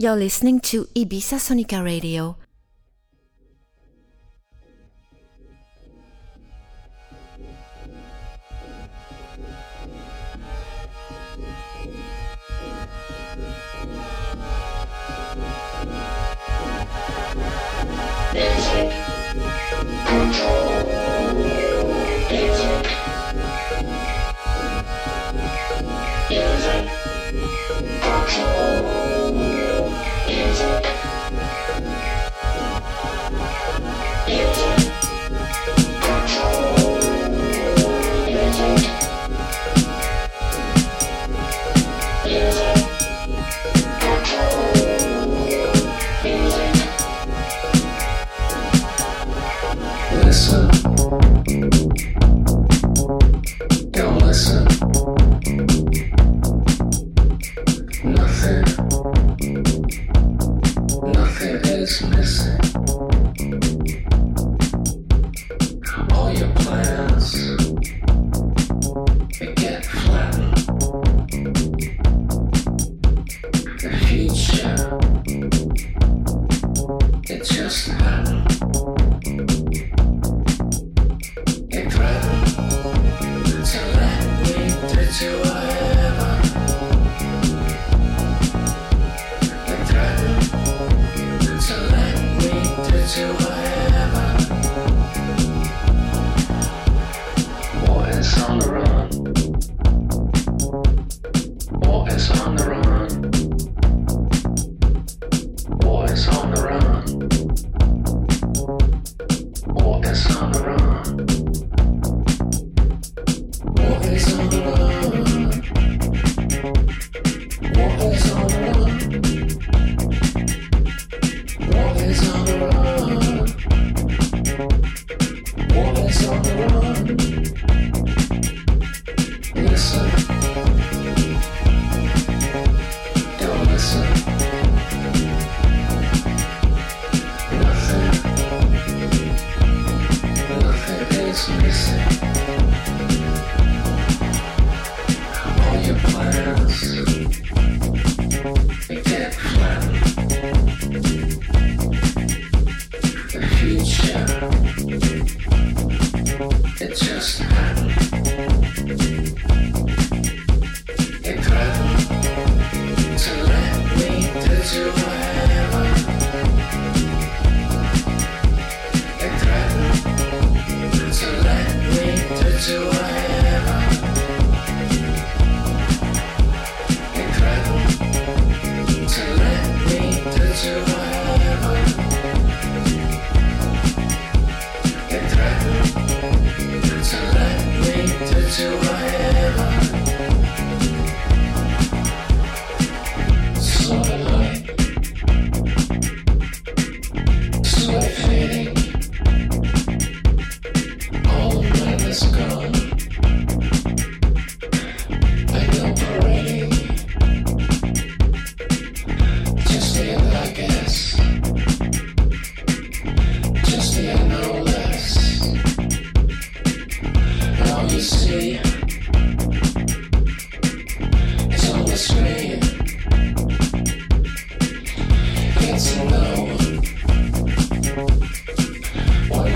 You're listening to Ibiza Sonica Radio. Music control. Music. Control. Thank you.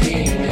me.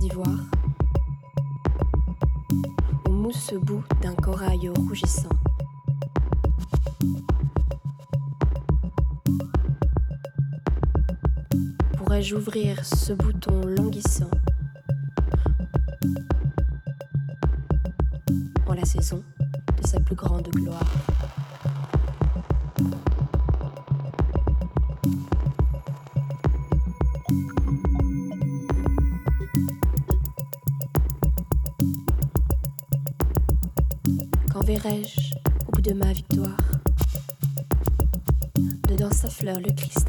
D'ivoire, au mousse bout d'un corail rougissant. Pourrais-je ouvrir ce bouton languissant en la saison de sa plus grande gloire? Au bout de ma victoire? Dedans sa fleur le cristal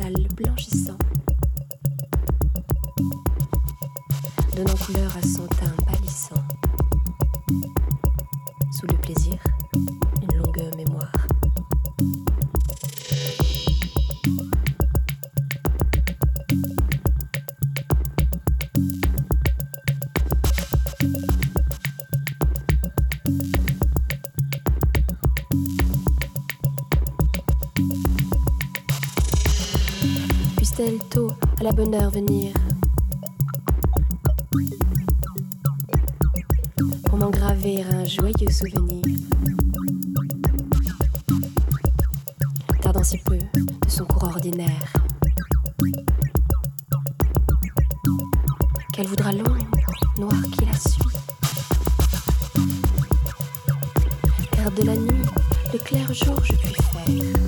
clair jour je puis faire.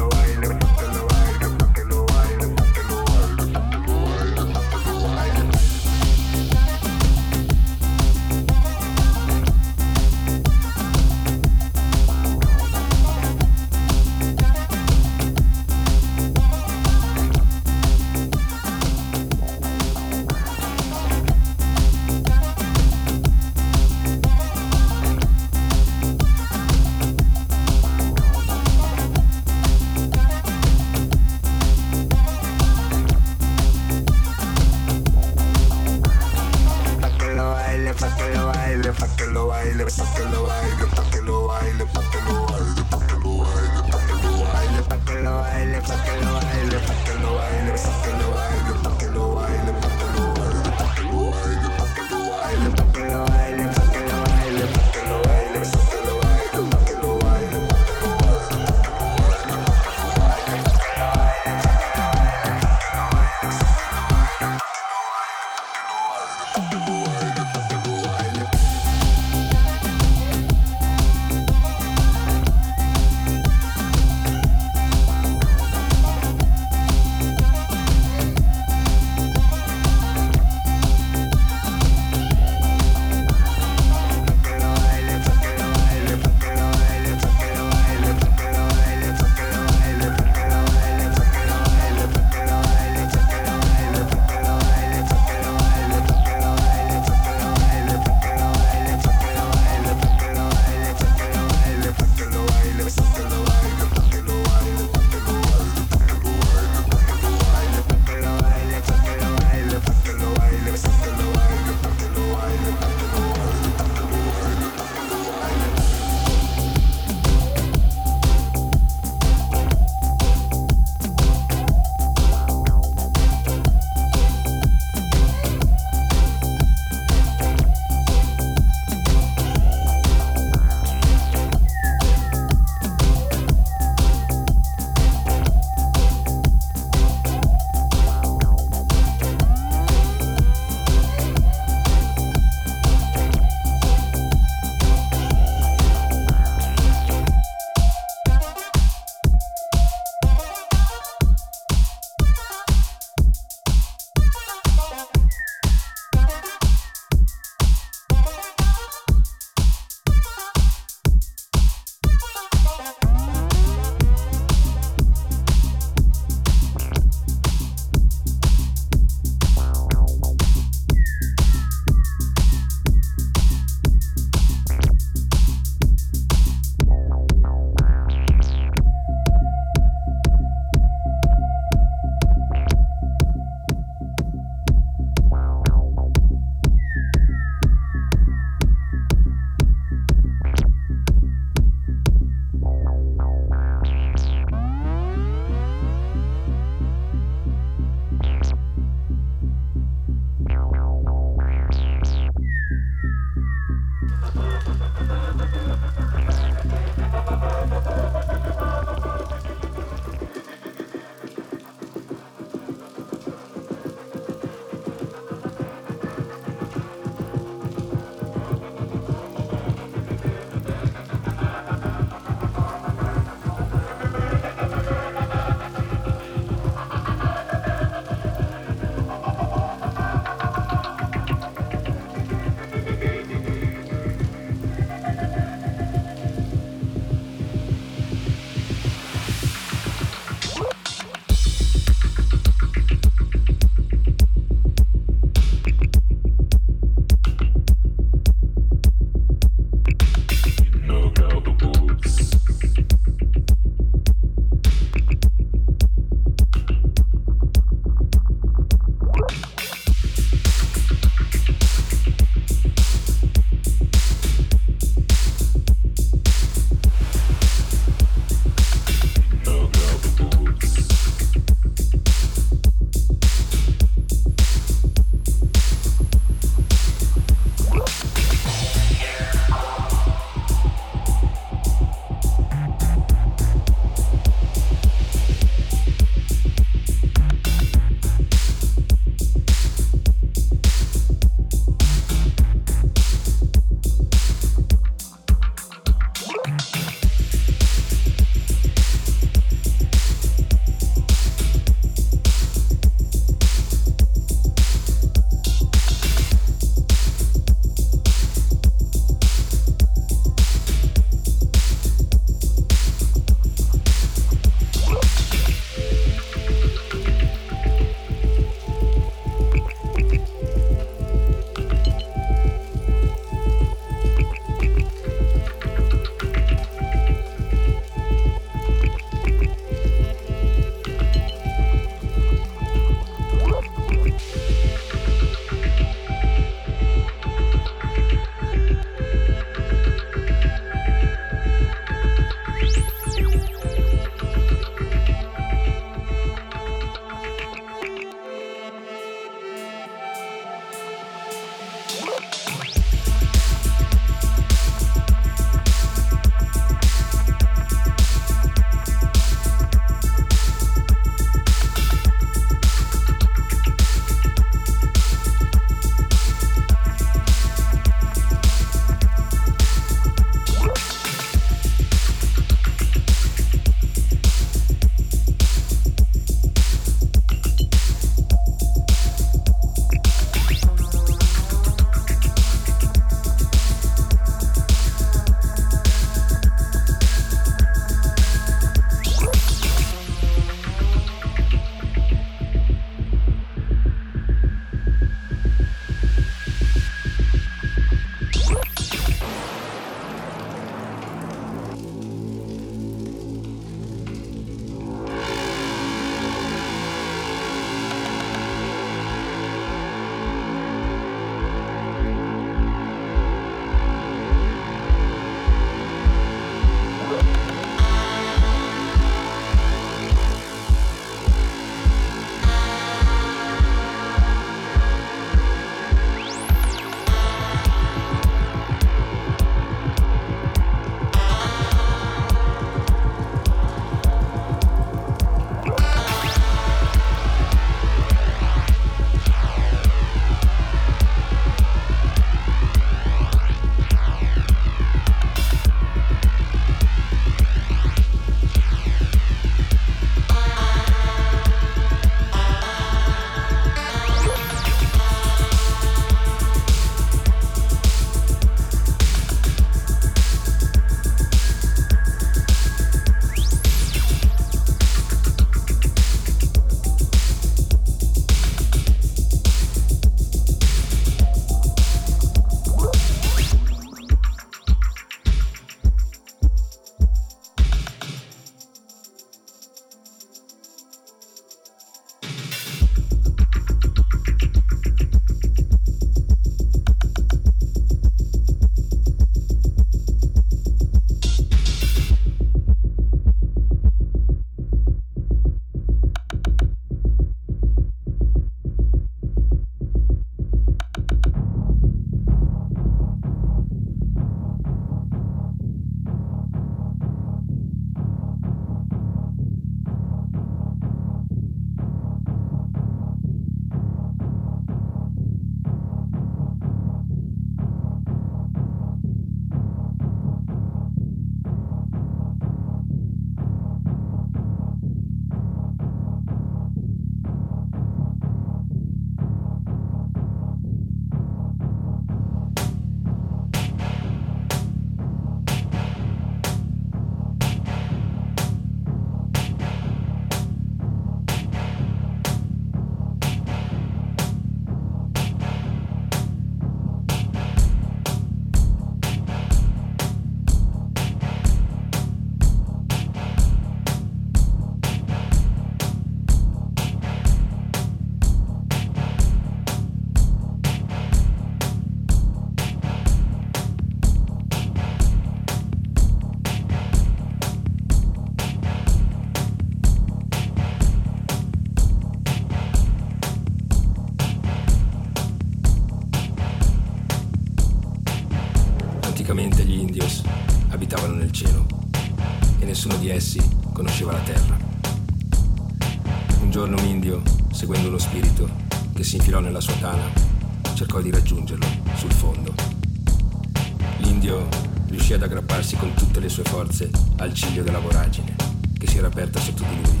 Riuscì ad aggrapparsi con tutte le sue forze al ciglio della voragine che si era aperta sotto di lui.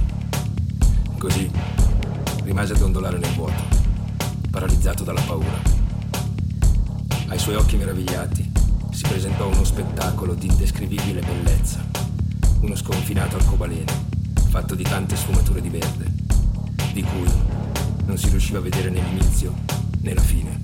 Così rimase a dondolare nel vuoto, paralizzato dalla paura. Ai suoi occhi meravigliati si presentò uno spettacolo di indescrivibile bellezza, uno sconfinato arcobaleno fatto di tante sfumature di verde, di cui non si riusciva a vedere né l'inizio né la fine.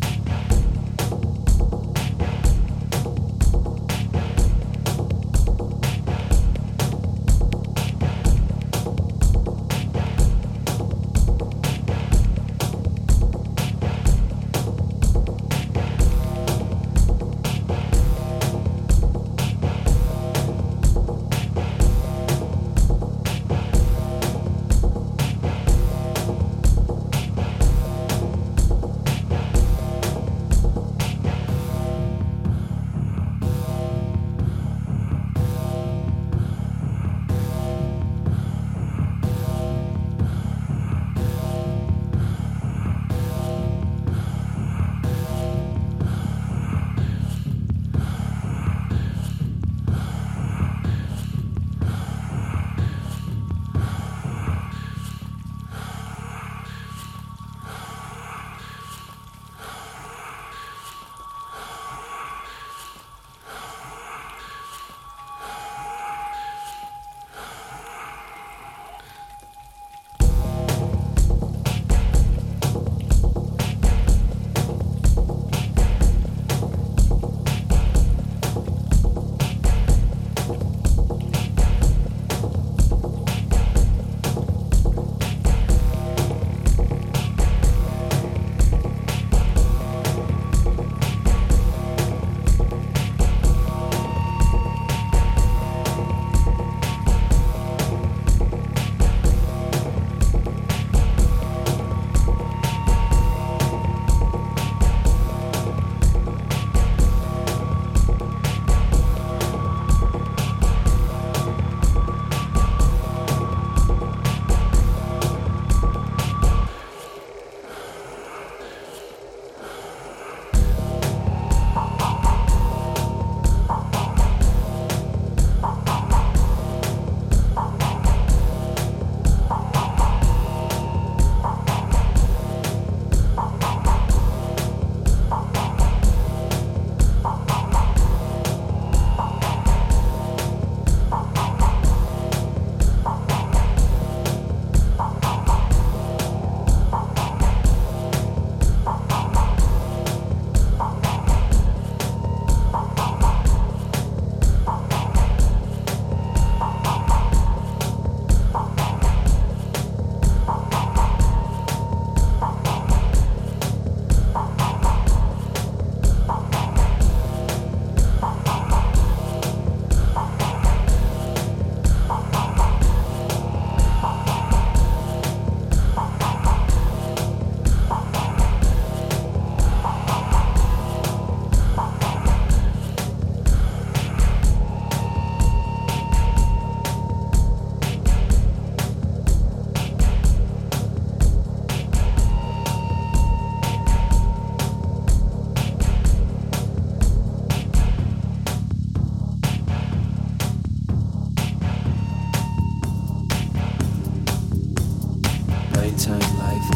nighttime life.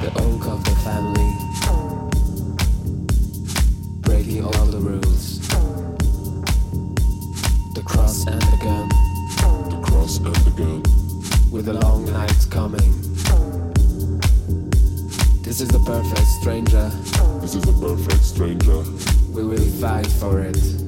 The oak of the family. Breaking all the rules. The cross and the gun. The cross and the gun. With the long nights coming. This is the perfect stranger. This is the perfect stranger. We will fight for it.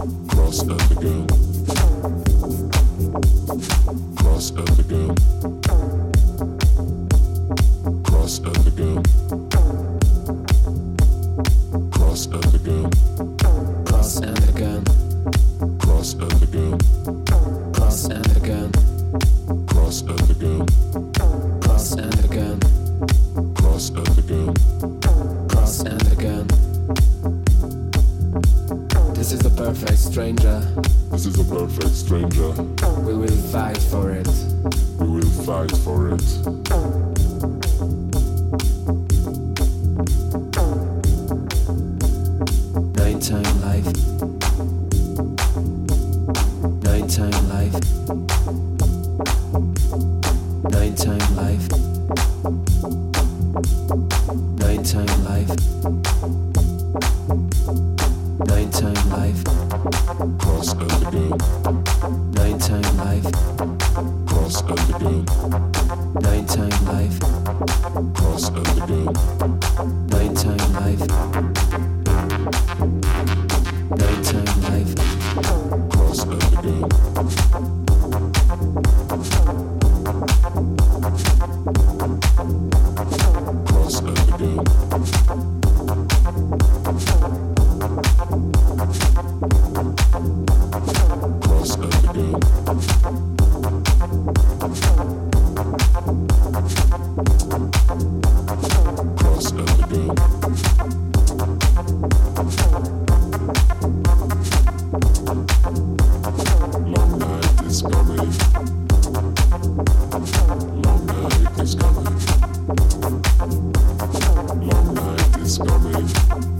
Cross at the girl. Cross at the girl. discovery.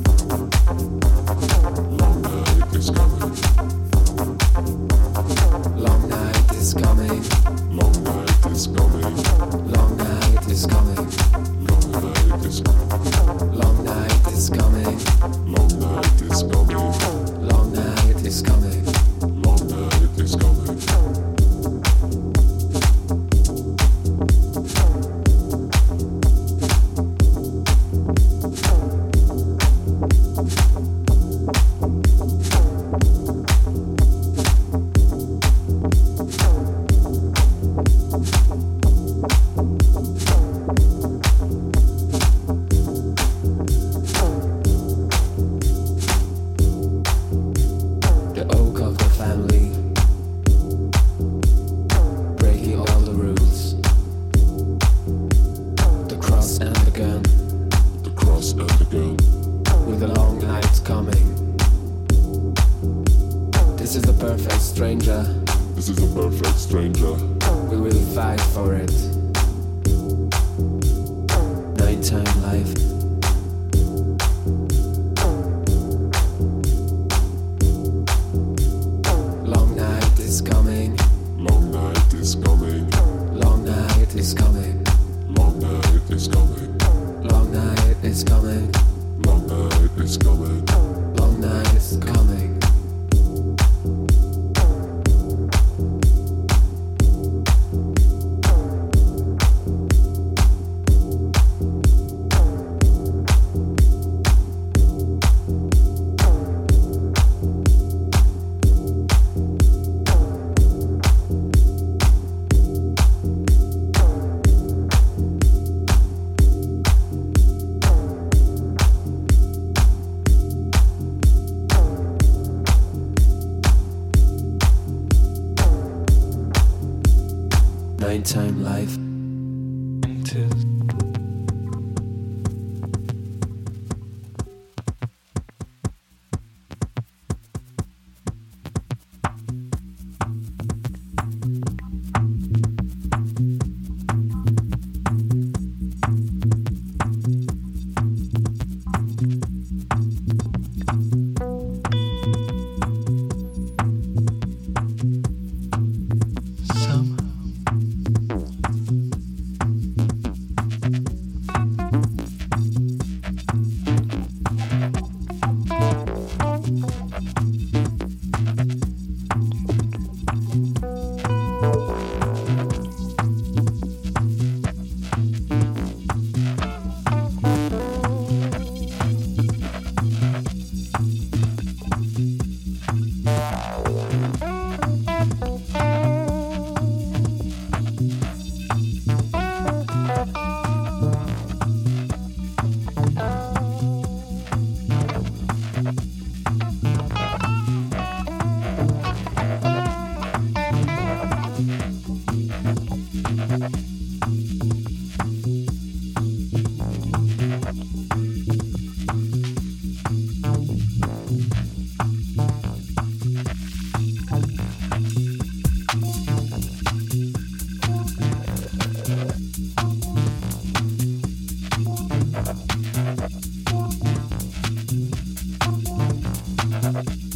time life. Gracias.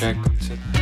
Checked